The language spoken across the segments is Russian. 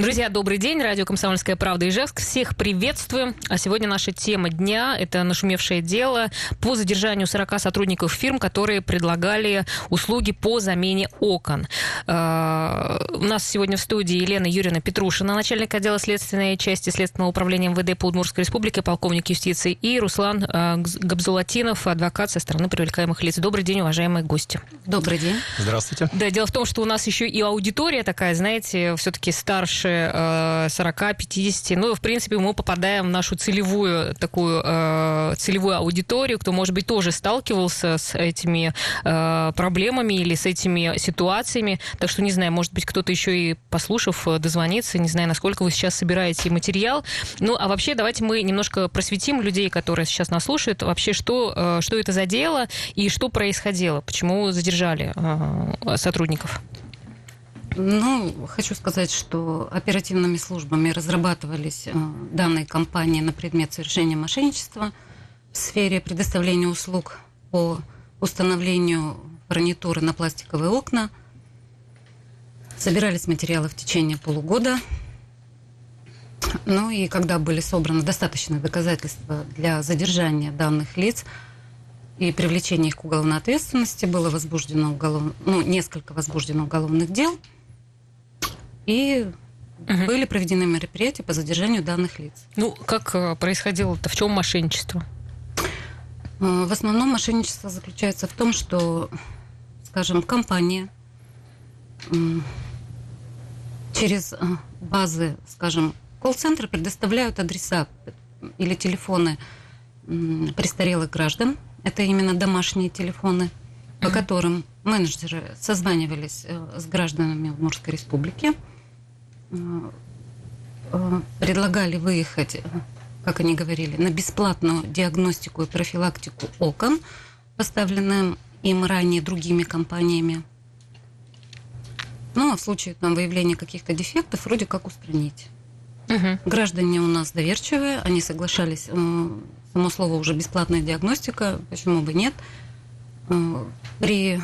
Друзья, добрый день. Радио «Комсомольская правда» Ижевск. Всех приветствуем. А сегодня наша тема дня – это нашумевшее дело по задержанию 40 сотрудников фирм, которые предлагали услуги по замене окон. А, у нас сегодня в студии Елена Юрьевна Петрушина, начальник отдела следственной части Следственного управления МВД по Удмуртской республике, полковник юстиции, и Руслан а, Габзулатинов, адвокат со стороны привлекаемых лиц. Добрый день, уважаемые гости. Добрый день. Здравствуйте. Да, дело в том, что у нас еще и аудитория такая, знаете, все-таки старше больше 40-50. Э, ну, в принципе, мы попадаем в нашу целевую такую э, целевую аудиторию, кто, может быть, тоже сталкивался с этими э, проблемами или с этими ситуациями. Так что, не знаю, может быть, кто-то еще и послушав, дозвонится. Не знаю, насколько вы сейчас собираете материал. Ну, а вообще, давайте мы немножко просветим людей, которые сейчас нас слушают, вообще, что, что это за дело и что происходило, почему задержали сотрудников. Ну, хочу сказать, что оперативными службами разрабатывались э, данные компании на предмет совершения мошенничества в сфере предоставления услуг по установлению гарнитуры на пластиковые окна. Собирались материалы в течение полугода. Ну и когда были собраны достаточные доказательства для задержания данных лиц и привлечения их к уголовной ответственности, было возбуждено уголов... ну, несколько возбуждено уголовных дел – и угу. были проведены мероприятия по задержанию данных лиц. Ну, как э, происходило это? В чем мошенничество? Э, в основном мошенничество заключается в том, что, скажем, компания через э, базы, скажем, колл-центры предоставляют адреса или телефоны престарелых граждан. Это именно домашние телефоны, по которым менеджеры созванивались с гражданами Удмуртской республики – предлагали выехать, как они говорили, на бесплатную диагностику и профилактику окон, поставленным им ранее другими компаниями. Ну, а в случае там, выявления каких-то дефектов, вроде как устранить. Угу. Граждане у нас доверчивые, они соглашались, э, само слово уже бесплатная диагностика, почему бы нет. Э, при,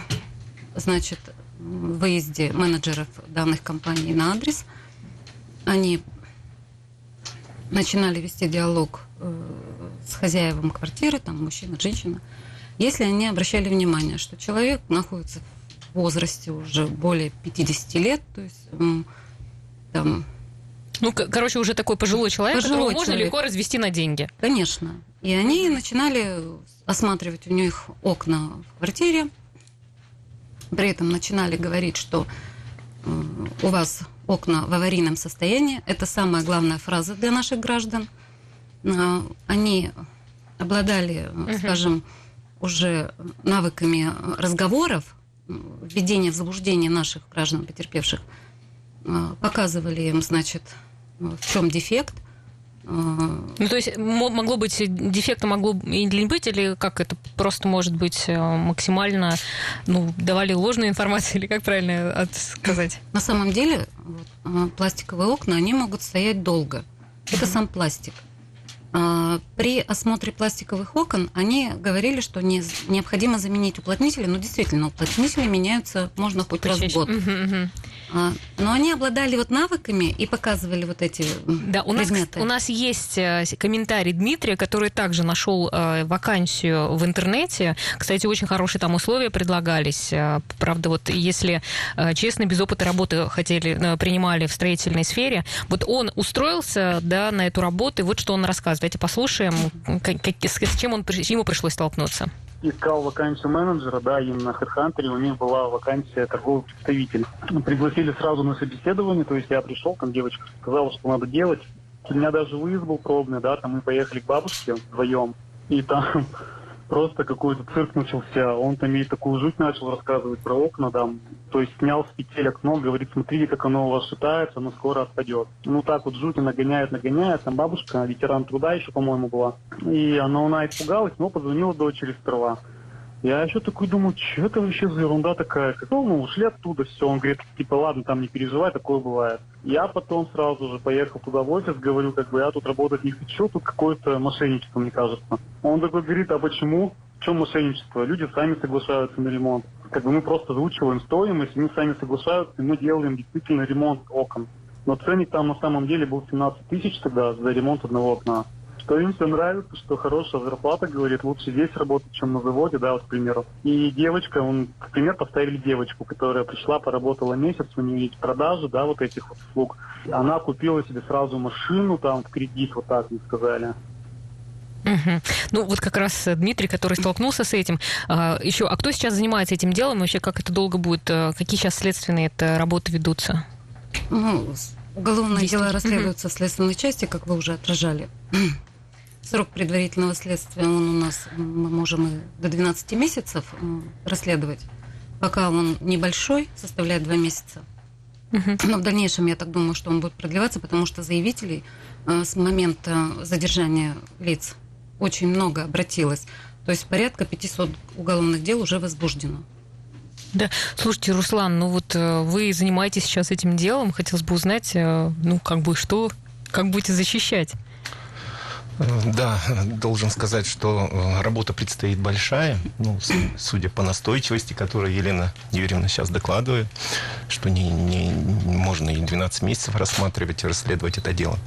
значит, выезде менеджеров данных компаний на адрес – они начинали вести диалог э, с хозяевом квартиры, там мужчина, женщина, если они обращали внимание, что человек находится в возрасте уже более 50 лет, то есть там... Ну, короче, уже такой пожилой человек, пожилой которого человек. можно легко развести на деньги. Конечно. И они начинали осматривать у них окна в квартире, при этом начинали говорить, что э, у вас окна в аварийном состоянии. Это самая главная фраза для наших граждан. А, они обладали, угу. скажем, уже навыками разговоров, введения в заблуждение наших граждан, потерпевших, а, показывали им, значит, в чем дефект, ну, то есть могло быть, дефекта могло и не быть, или как это просто может быть э, максимально, ну, давали ложную информацию, или как правильно сказать? На самом деле э, пластиковые окна, они могут стоять долго. Это сам пластик. А, при осмотре пластиковых окон они говорили, что не, необходимо заменить уплотнители, но действительно уплотнители меняются, можно хоть раз в год. Угу, угу. Но они обладали вот навыками и показывали вот эти да, у нас, предметы. У нас есть э, комментарий Дмитрия, который также нашел э, вакансию в интернете. Кстати, очень хорошие там условия предлагались. Э, правда, вот если честно, без опыта работы хотели, принимали в строительной сфере, вот он устроился да, на эту работу, и вот что он рассказывает. Давайте послушаем, как, как, с чем он, ему пришлось столкнуться искал вакансию менеджера, да, именно на HeadHunter, у них была вакансия торговый представитель. Пригласили сразу на собеседование, то есть я пришел, там девочка сказала, что надо делать. У меня даже выезд был пробный, да, там мы поехали к бабушке вдвоем, и там просто какой-то цирк начался. Он там ей такую жуть начал рассказывать про окна, там, то есть снял с петель окно, говорит, смотрите, как оно у вас шатается, оно скоро отпадет. Ну так вот жути нагоняет, нагоняет. Там бабушка, ветеран труда еще, по-моему, была. И она, она испугалась, но позвонила дочери сперва. Я еще такой думаю, что это вообще за ерунда такая? Ну, мы ушли оттуда, все. Он говорит, типа, ладно, там не переживай, такое бывает. Я потом сразу же поехал туда в офис, говорю, как бы я тут работать не хочу, тут какое-то мошенничество, мне кажется. Он такой говорит, а почему? В чем мошенничество? Люди сами соглашаются на ремонт. Как бы мы просто озвучиваем стоимость, мы сами соглашаются, и мы делаем действительно ремонт окон. Но ценник там на самом деле был 17 тысяч тогда за ремонт одного окна. Что им все нравится, что хорошая зарплата, говорит, лучше здесь работать, чем на заводе, да, вот, к примеру. И девочка, он, к примеру, поставили девочку, которая пришла, поработала месяц, у нее есть продажи, да, вот этих вот услуг. Она купила себе сразу машину там в кредит, вот так мне сказали. Угу. Ну, вот как раз э, Дмитрий, который столкнулся с этим. А, еще, а кто сейчас занимается этим делом? Вообще, как это долго будет? Э, какие сейчас следственные это работы ведутся? Ну, уголовные дела расследуются в следственной части, как вы уже отражали. Срок предварительного следствия, он у нас, мы можем и до 12 месяцев расследовать. Пока он небольшой, составляет 2 месяца. Но в дальнейшем, я так думаю, что он будет продлеваться, потому что заявителей э, с момента задержания лиц очень много обратилось. То есть порядка 500 уголовных дел уже возбуждено. Да, слушайте, Руслан, ну вот э, вы занимаетесь сейчас этим делом, хотелось бы узнать, э, ну как бы что, как будете защищать? Да, должен сказать, что э, работа предстоит большая. Ну, судя по настойчивости, которую Елена Юрьевна сейчас докладывает, что не, не, можно и 12 месяцев рассматривать и расследовать это дело.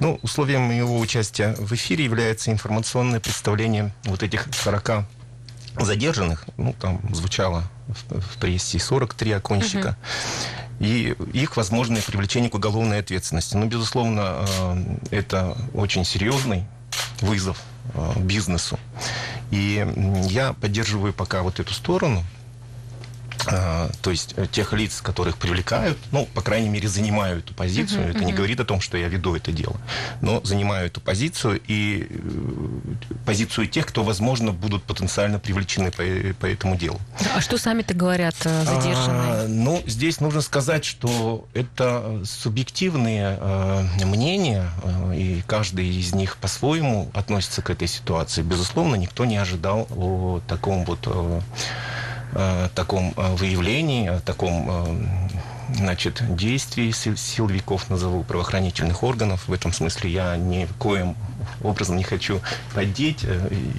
Ну, условием его участия в эфире является информационное представление вот этих 40 задержанных. Ну, там звучало в, прессе 43 оконщика. Uh-huh и их возможное привлечение к уголовной ответственности. Но, безусловно, э, это очень серьезный вызов э, бизнесу. И я поддерживаю пока вот эту сторону – то есть э, тех лиц, которых привлекают, ну, по крайней мере, занимаю эту позицию. Uh-huh, это uh-huh. не говорит о том, что я веду это дело, но занимаю эту позицию и э, позицию тех, кто, возможно, будут потенциально привлечены по, по этому делу. А что сами-то говорят э, задержанные? А, ну, здесь нужно сказать, что это субъективные э, мнения, э, и каждый из них по-своему относится к этой ситуации. Безусловно, никто не ожидал о таком вот э, Э, таком э, выявлении, о таком э, значит, действий силовиков, назову, правоохранительных органов. В этом смысле я ни коим образом не хочу поддеть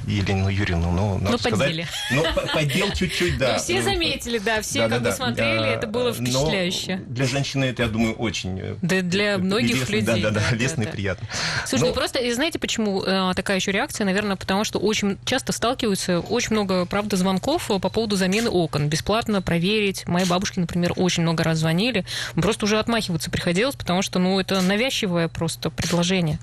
Елену Юрьевну, но надо ну, сказать... Ну, поддел чуть-чуть, да. Ну, все заметили, да, все да, как да, бы смотрели, это было впечатляюще. Но для женщины это, я думаю, очень... Да, для многих лестно, людей. Да, да, да, лестно и приятно. Слушай, ну просто, и знаете, почему такая еще реакция? Наверное, потому что очень часто сталкиваются, очень много, правда, звонков по поводу замены окон. Бесплатно проверить. Моей бабушке, например, очень много раз звонили. Просто уже отмахиваться приходилось, потому что, ну, это навязчивое просто предложение.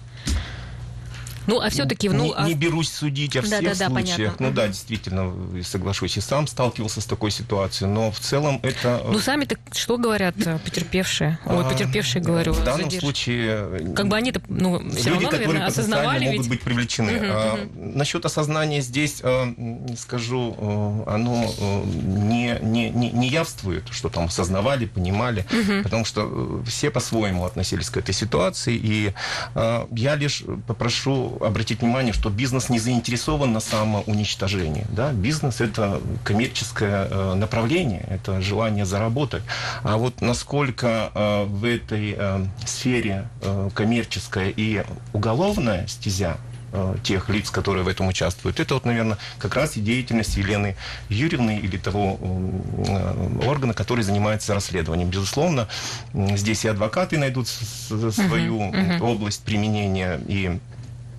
Ну, а все-таки... Ну, не, а... не берусь судить о всех да, да, случаях. Понятно. Ну да, действительно, соглашусь. И сам сталкивался с такой ситуацией. Но в целом это... Э, ну, сами-то что говорят э, потерпевшие? Ой, а, потерпевшие, говорю. В данном задерж... случае... Э, как бы они-то, ну, все люди, равно, наверное, осознавали могут ведь... быть привлечены. Угу, а, угу. Насчет осознания здесь, скажу, оно не, не, не, не явствует, что там осознавали, понимали, угу. потому что все по-своему относились к этой ситуации. И я лишь попрошу обратить внимание, что бизнес не заинтересован на самоуничтожении. Да? Бизнес – это коммерческое э, направление, это желание заработать. А вот насколько э, в этой э, сфере коммерческая и уголовная стезя тех лиц, которые в этом участвуют. Это вот, наверное, как раз и деятельность Елены Юрьевны или того органа, который занимается расследованием. Безусловно, здесь и адвокаты найдут свою uh-huh, uh-huh. область применения, и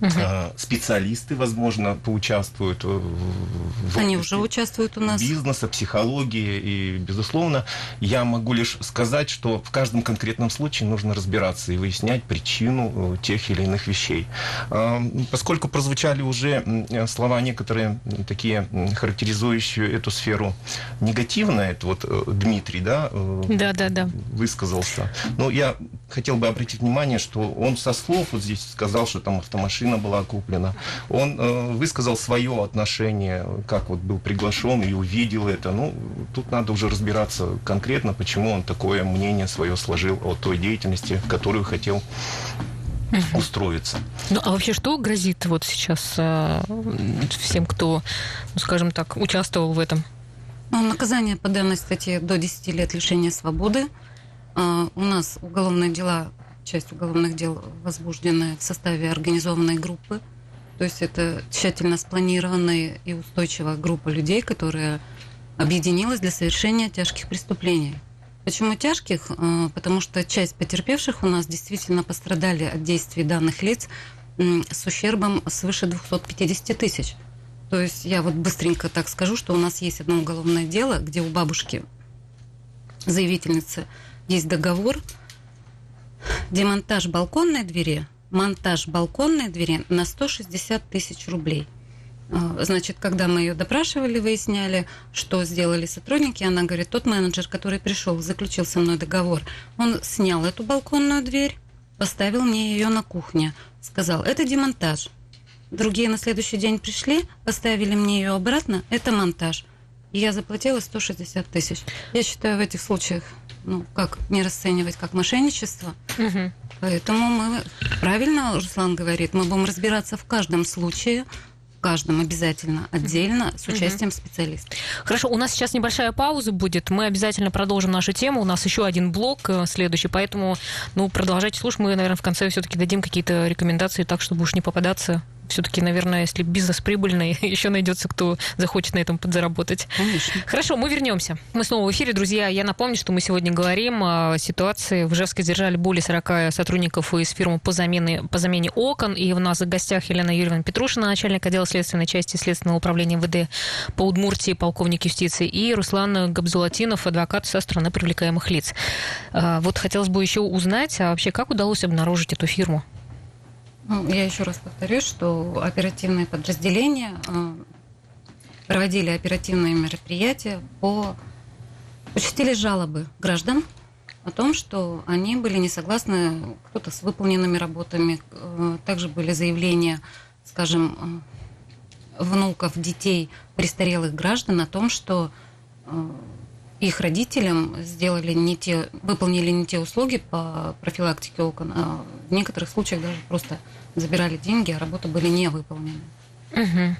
Угу. Специалисты, возможно, поучаствуют в Они уже участвуют у нас. Бизнеса, психологии. И, безусловно, я могу лишь сказать, что в каждом конкретном случае нужно разбираться и выяснять причину э, тех или иных вещей. А, поскольку прозвучали уже слова некоторые такие характеризующие эту сферу негативно, это вот э, Дмитрий, да, да, да, да. высказался. Но я хотел бы обратить внимание, что он со слов вот здесь сказал, что там автомашина машина была куплена. Он э, высказал свое отношение, как вот был приглашен и увидел это. Ну, тут надо уже разбираться конкретно, почему он такое мнение свое сложил о той деятельности, в которую хотел устроиться. Ну, а вообще что грозит вот сейчас э, всем, кто, ну, скажем так, участвовал в этом? Ну, наказание по данной статье до 10 лет лишения свободы. Uh, у нас уголовные дела часть уголовных дел возбуждены в составе организованной группы. То есть это тщательно спланированная и устойчивая группа людей, которая объединилась для совершения тяжких преступлений. Почему тяжких? Э, потому что часть потерпевших у нас действительно пострадали от действий данных лиц с ущербом свыше 250 тысяч. То есть я вот быстренько так скажу, что у нас есть одно уголовное дело, где у бабушки заявительницы есть договор, демонтаж балконной двери, монтаж балконной двери на 160 тысяч рублей. А, значит, когда мы ее допрашивали, выясняли, что сделали сотрудники, она говорит, тот менеджер, который пришел, заключил со мной договор, он снял эту балконную дверь, поставил мне ее на кухне, сказал, это демонтаж. Другие на следующий день пришли, поставили мне ее обратно, это монтаж. И я заплатила 160 тысяч. Я считаю, в этих случаях, ну, как не расценивать как мошенничество. Угу. Поэтому мы, правильно Руслан говорит, мы будем разбираться в каждом случае, каждом обязательно отдельно с участием специалистов. Хорошо, у нас сейчас небольшая пауза будет. Мы обязательно продолжим нашу тему. У нас еще один блок э, следующий, поэтому ну, продолжайте слушать. Мы, наверное, в конце все-таки дадим какие-то рекомендации, так, чтобы уж не попадаться все-таки, наверное, если бизнес прибыльный, еще найдется, кто захочет на этом подзаработать. Конечно. Хорошо, мы вернемся. Мы снова в эфире, друзья. Я напомню, что мы сегодня говорим о ситуации. В Ижевске держали более 40 сотрудников из фирмы по замене, по замене окон. И у нас в гостях Елена Юрьевна Петрушина, начальник отдела следственной части Следственного управления МВД по Удмуртии, полковник юстиции, и Руслан Габзулатинов, адвокат со стороны привлекаемых лиц. А, вот хотелось бы еще узнать, а вообще как удалось обнаружить эту фирму? Ну, я еще раз повторюсь, что оперативные подразделения э, проводили оперативные мероприятия по... Участили жалобы граждан о том, что они были не согласны кто-то с выполненными работами. Э, также были заявления, скажем, э, внуков, детей престарелых граждан о том, что их родителям сделали не те, выполнили не те услуги по профилактике окон, а в некоторых случаях даже просто забирали деньги, а работы были не выполнены. Угу.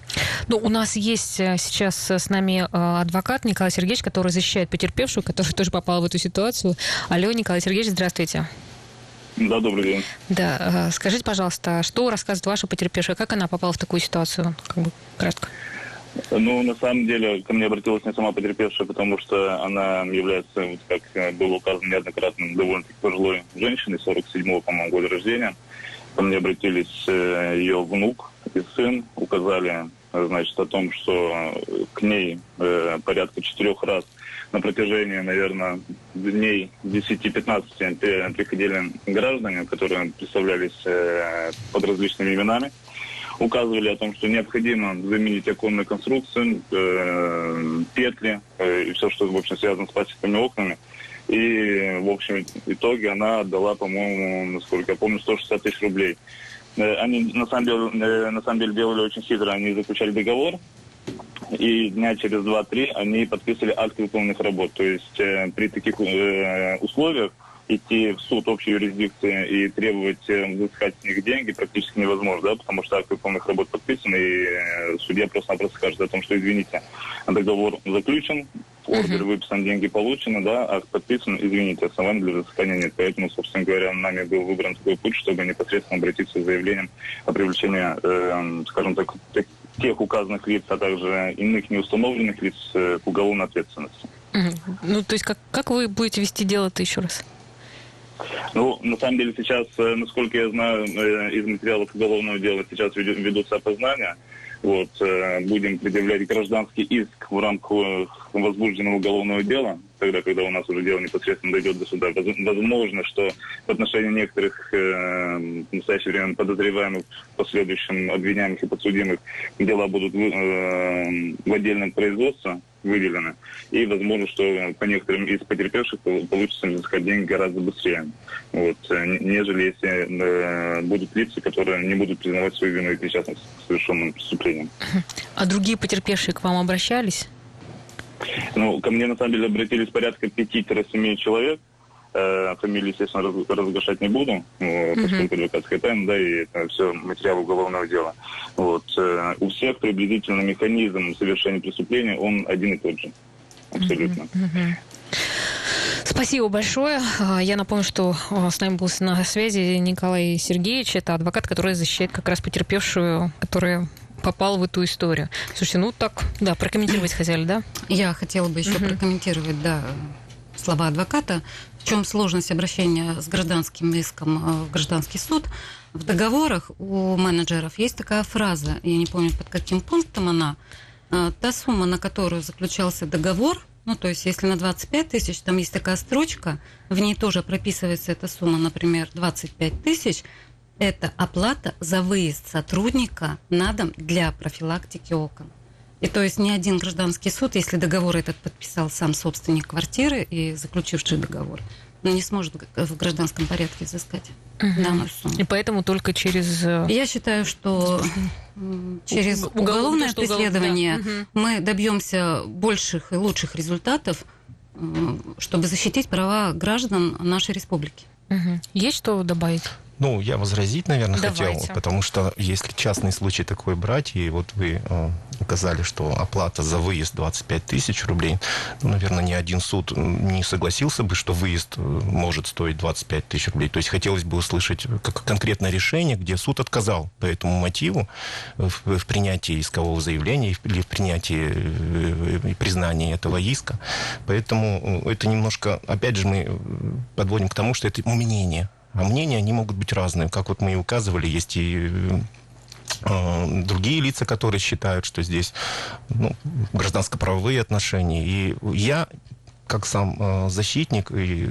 Ну, у нас есть э, сейчас с нами э, адвокат Николай Сергеевич, который защищает потерпевшую, который тоже попал в эту ситуацию. Алло, Николай Сергеевич, здравствуйте. Да, добрый день. Да, э, скажите, пожалуйста, что рассказывает ваша потерпевшая, как она попала в такую ситуацию, как бы кратко? Ну, на самом деле, ко мне обратилась не сама потерпевшая, потому что она является, как было указано неоднократно, довольно-таки пожилой женщиной, 47-го, по-моему, года рождения. Ко мне обратились э, ее внук и сын, указали, значит, о том, что к ней э, порядка четырех раз на протяжении, наверное, дней 10-15 приходили граждане, которые представлялись э, под различными именами, указывали о том, что необходимо заменить оконную конструкцию, петли и все, что, в общем, связано с пластиковыми окнами – и, в общем, итоге она отдала, по-моему, насколько я помню, 160 тысяч рублей. Э, они, на самом, деле, э, на самом деле, делали очень хитро. Они заключали договор, и дня через 2-3 они подписывали акт выполненных работ. То есть э, при таких э, условиях идти в суд общей юрисдикции и требовать э, взыскать с них деньги практически невозможно, да, потому что акт выполненных работ подписан, и э, судья просто-напросто скажет о том, что, извините, договор заключен, ордер выписан, деньги получены, да, акт подписан, извините, оснований для взыскания нет. Поэтому, собственно говоря, нами был выбран такой путь, чтобы непосредственно обратиться с заявлением о привлечении, э, скажем так, тех указанных лиц, а также иных неустановленных лиц э, к уголовной ответственности. Ну, то есть как, как вы будете вести дело-то еще раз? Ну, на самом деле сейчас, э, насколько я знаю, э, из материалов уголовного дела сейчас ведутся опознания. Вот, э, будем предъявлять гражданский иск в рамках возбужденного уголовного дела, тогда, когда у нас уже дело непосредственно дойдет до суда. Возможно, что в отношении некоторых э, в настоящее время подозреваемых, в последующем обвиняемых и подсудимых дела будут в отдельном производстве, выделены. И возможно, что по некоторым из потерпевших получится взыскать деньги гораздо быстрее, вот, э, нежели если э, будут лица, которые не будут признавать свою вину и причастность к совершенным преступлениям. А другие потерпевшие к вам обращались? Ну, ко мне на самом деле обратились порядка 5-7 человек. Э, фамилии, естественно, раз, разглашать не буду, э, поскольку адвокатская тайна, да, и это все материал уголовного дела. Вот. Э, у всех приблизительно механизм совершения преступления, он один и тот же. Абсолютно. Спасибо большое. А, я напомню, что а, с нами был на связи Николай Сергеевич. Это адвокат, который защищает как раз потерпевшую, которая попал в эту историю. Слушайте, ну так, да, прокомментировать хотели, да? Я хотела бы еще прокомментировать, да, слова адвоката, в чем сложность обращения с гражданским иском э, в гражданский суд. В договорах у менеджеров есть такая фраза, я не помню под каким пунктом она, э, та сумма, на которую заключался договор, ну, то есть, если на 25 тысяч, там есть такая строчка, в ней тоже прописывается эта сумма, например, 25 тысяч, это оплата за выезд сотрудника на дом для профилактики окон. И то есть ни один гражданский суд, если договор этот подписал сам собственник квартиры и заключивший договор, не сможет в гражданском порядке изыскать угу. данную сумму. И поэтому только через... Э, Я считаю, что через уголовное преследование да. мы добьемся больших и лучших результатов, чтобы защитить права граждан нашей республики. Угу. Есть что добавить? Ну, я возразить, наверное, Давайте. хотел, потому что если частный случай такой брать, и вот вы э, указали, что оплата за выезд 25 тысяч рублей, ну, наверное, ни один суд не согласился бы, что выезд э, может стоить 25 тысяч рублей. То есть хотелось бы услышать как конкретное решение, где суд отказал по этому мотиву в, в принятии искового заявления или в принятии э, и признании этого иска. Поэтому э, это немножко, опять же, мы подводим к тому, что это мнение а мнения, они могут быть разные. Как вот мы и указывали, есть и э, другие лица, которые считают, что здесь ну, гражданско-правовые отношения. И я как сам э, защитник и э,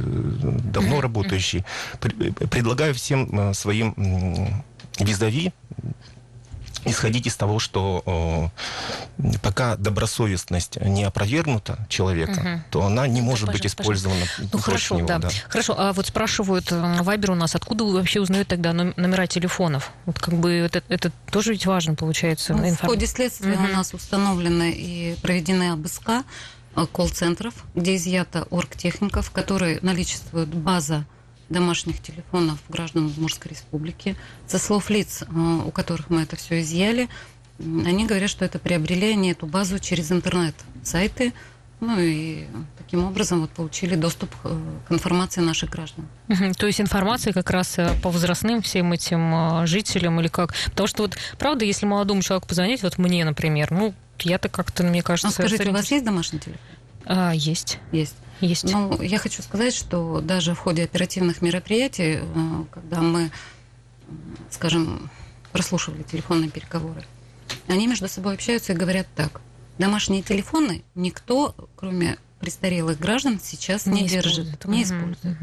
давно работающий, предлагаю всем своим визави исходить из того, что э, пока добросовестность не опровергнута человека, угу. то она не может да, быть использована ну, хорошо, него, да. да. Хорошо, а вот спрашивают э, Вайбер у нас, откуда вы вообще узнаете тогда номера телефонов? Вот как бы это, это тоже ведь важно, получается. Ну, в ходе следствия угу. у нас установлены и проведены обыска э, колл-центров, где изъято оргтехников, которые наличествуют база домашних телефонов граждан Удмуртской республики. Со слов лиц, э, у которых мы это все изъяли, они говорят, что это приобрели они эту базу через интернет-сайты, ну и таким образом вот получили доступ э, к информации наших граждан. То есть информация как раз э, по возрастным всем этим жителям или как? Потому что вот, правда, если молодому человеку позвонить, вот мне, например, ну, я-то как-то, мне кажется... А скажите, у вас есть домашний телефон? А, есть. Есть. Есть. Ну, я хочу сказать, что даже в ходе оперативных мероприятий, э, когда мы, скажем, прослушивали телефонные переговоры, они между собой общаются и говорят так. Домашние телефоны никто, кроме престарелых граждан сейчас не, не держит, использует. не использует.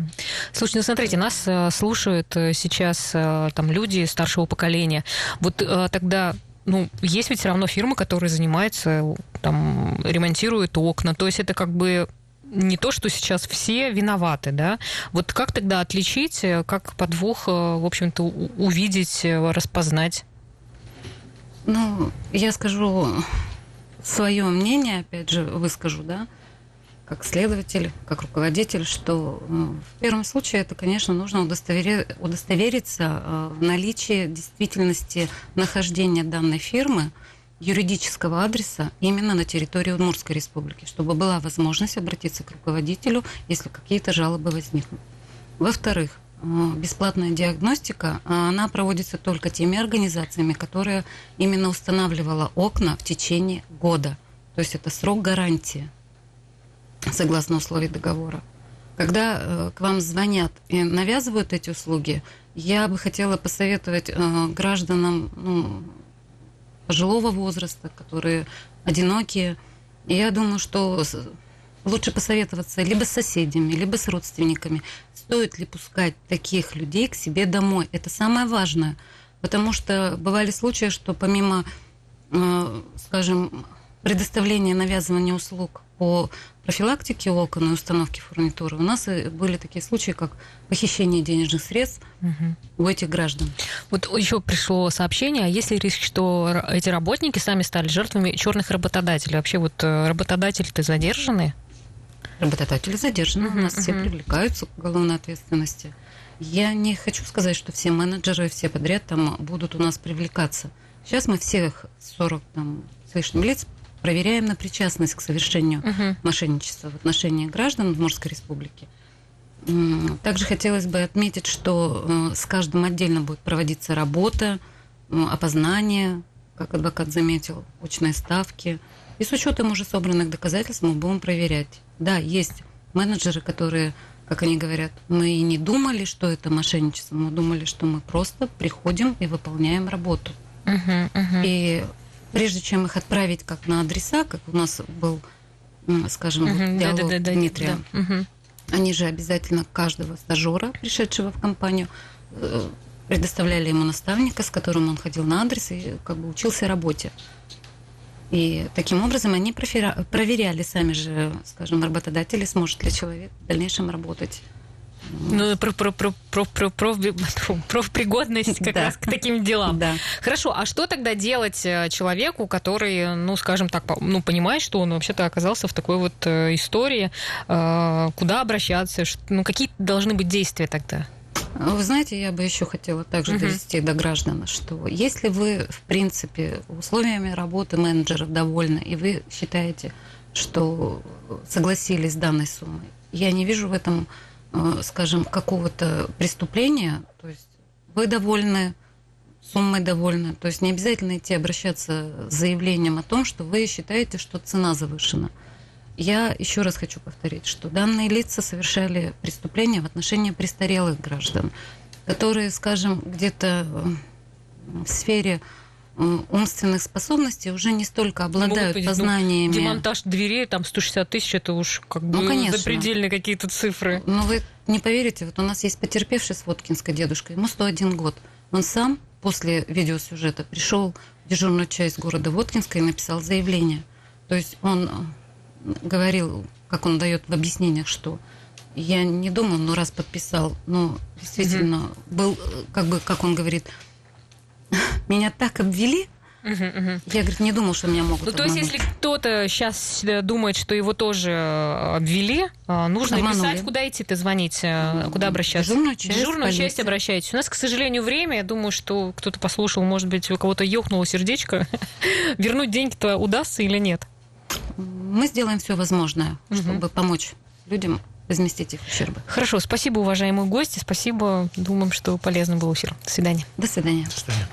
Слушайте, ну смотрите, нас э, слушают э, сейчас там люди старшего поколения. Вот тогда ну, есть ведь все равно фирмы, которые занимаются, там, ремонтируют окна. То есть это как бы не то, что сейчас все виноваты, да? Вот как тогда отличить, как подвох, э, в общем-то, увидеть, э, распознать? Ну, я скажу свое мнение, опять же, выскажу, да, как следователь, как руководитель, что ну, в первом случае это, конечно, нужно удостовериться в наличии действительности нахождения данной фирмы – юридического адреса именно на территории Удмуртской республики, чтобы была возможность обратиться к руководителю, если какие-то жалобы возникнут. Во-вторых, э, бесплатная диагностика, э, она проводится только теми организациями, которые именно устанавливала окна в течение года. То есть это срок гарантии, согласно условий договора. Когда э, к вам звонят и навязывают эти услуги, я бы хотела посоветовать гражданам ну, пожилого возраста, которые одинокие. Я думаю, что лучше посоветоваться либо с соседями, либо с родственниками. Стоит ли пускать таких людей к себе домой? Это самое важное. Потому что бывали случаи, что помимо, э, скажем, предоставления навязывания услуг по профилактике окон и установке фурнитуры, у нас были такие случаи, как похищение денежных средств угу. у этих граждан. Вот еще пришло сообщение, а есть ли риск, что эти работники сами стали жертвами черных работодателей? Вообще вот э, работодатели-то задержаны? Работодатели задержаны, угу, у нас угу. все привлекаются к уголовной ответственности. Я не хочу сказать, что все менеджеры, все подряд там будут у нас привлекаться. Сейчас мы всех 40 там, с лишним лиц проверяем на причастность к совершению угу. мошенничества в отношении граждан Удмуртской республики. Также хотелось бы отметить, что э, с каждым отдельно будет проводиться работа, опознание, как адвокат заметил, очные ставки. И с учетом уже собранных доказательств мы будем проверять. Да, есть менеджеры, которые, как они говорят, мы и не думали, что это мошенничество, мы думали, что мы просто приходим и выполняем работу. Мгм, мгм. И прежде чем их отправить как на адреса, как у нас был, скажем, вот Мгм, диалог да-да-да, с Дмитрием, да. Мгм. они же обязательно каждого стажера, пришедшего в компанию, э, предоставляли ему наставника, с которым он ходил на адрес и как бы учился работе. И таким образом они проверяли сами же, скажем, работодатели, сможет ли человек в дальнейшем работать. Ну, про, про, про, про, про, про, профпригодность как Да. раз к таким делам. Да. Хорошо, а что тогда делать э, человеку, который, ну, скажем так, ну, понимает, что он вообще-то оказался в такой вот э, истории, э, куда обращаться, ну, какие должны быть действия тогда? Вы знаете, я бы еще хотела также Мгм. довести до граждан, что если вы, в принципе, условиями работы менеджеров довольны, и вы считаете, что согласились с данной суммой, я не вижу в этом, скажем, какого-то преступления. То есть вы довольны, суммой довольны. То есть не обязательно идти обращаться с заявлением о том, что вы считаете, что цена завышена. Я еще раз хочу повторить, что данные лица совершали преступления в отношении престарелых граждан, которые, скажем, где-то э, в сфере э, умственных способностей уже не столько обладают ну, познаниями. Демонтаж дверей, там, 160 тысяч, это уж как бы Ну, конечно. запредельные какие-то цифры. Но вы не поверите, вот у нас есть потерпевший с Воткинской дедушка, ему 101 год. Он сам после видеосюжета пришел в дежурную часть города Воткинска и написал заявление. То есть он э, говорил, как он дает в объяснениях, что я не думал, но раз подписал, но действительно был, э, как бы, как он говорит, меня так обвели, Мгм, мгм. я, говорит, не думал, что меня могут Ну, то есть, обмануть». если кто-то сейчас думает, что его тоже э, обвели, э, нужно Обманули. писать, куда идти-то звонить, э, куда обращаться? Дежурную часть, дежурную часть полиция. обращайтесь. У нас, к сожалению, время. Я думаю, что кто-то послушал, может быть, у кого-то ёкнуло сердечко. Вернуть деньги-то удастся или нет? Мы сделаем все возможное, Мгм. чтобы помочь людям возместить их ущербы. Хорошо, спасибо, уважаемые гости. Спасибо. Думаем, что полезно был эфир. До свидания. До свидания. До свидания.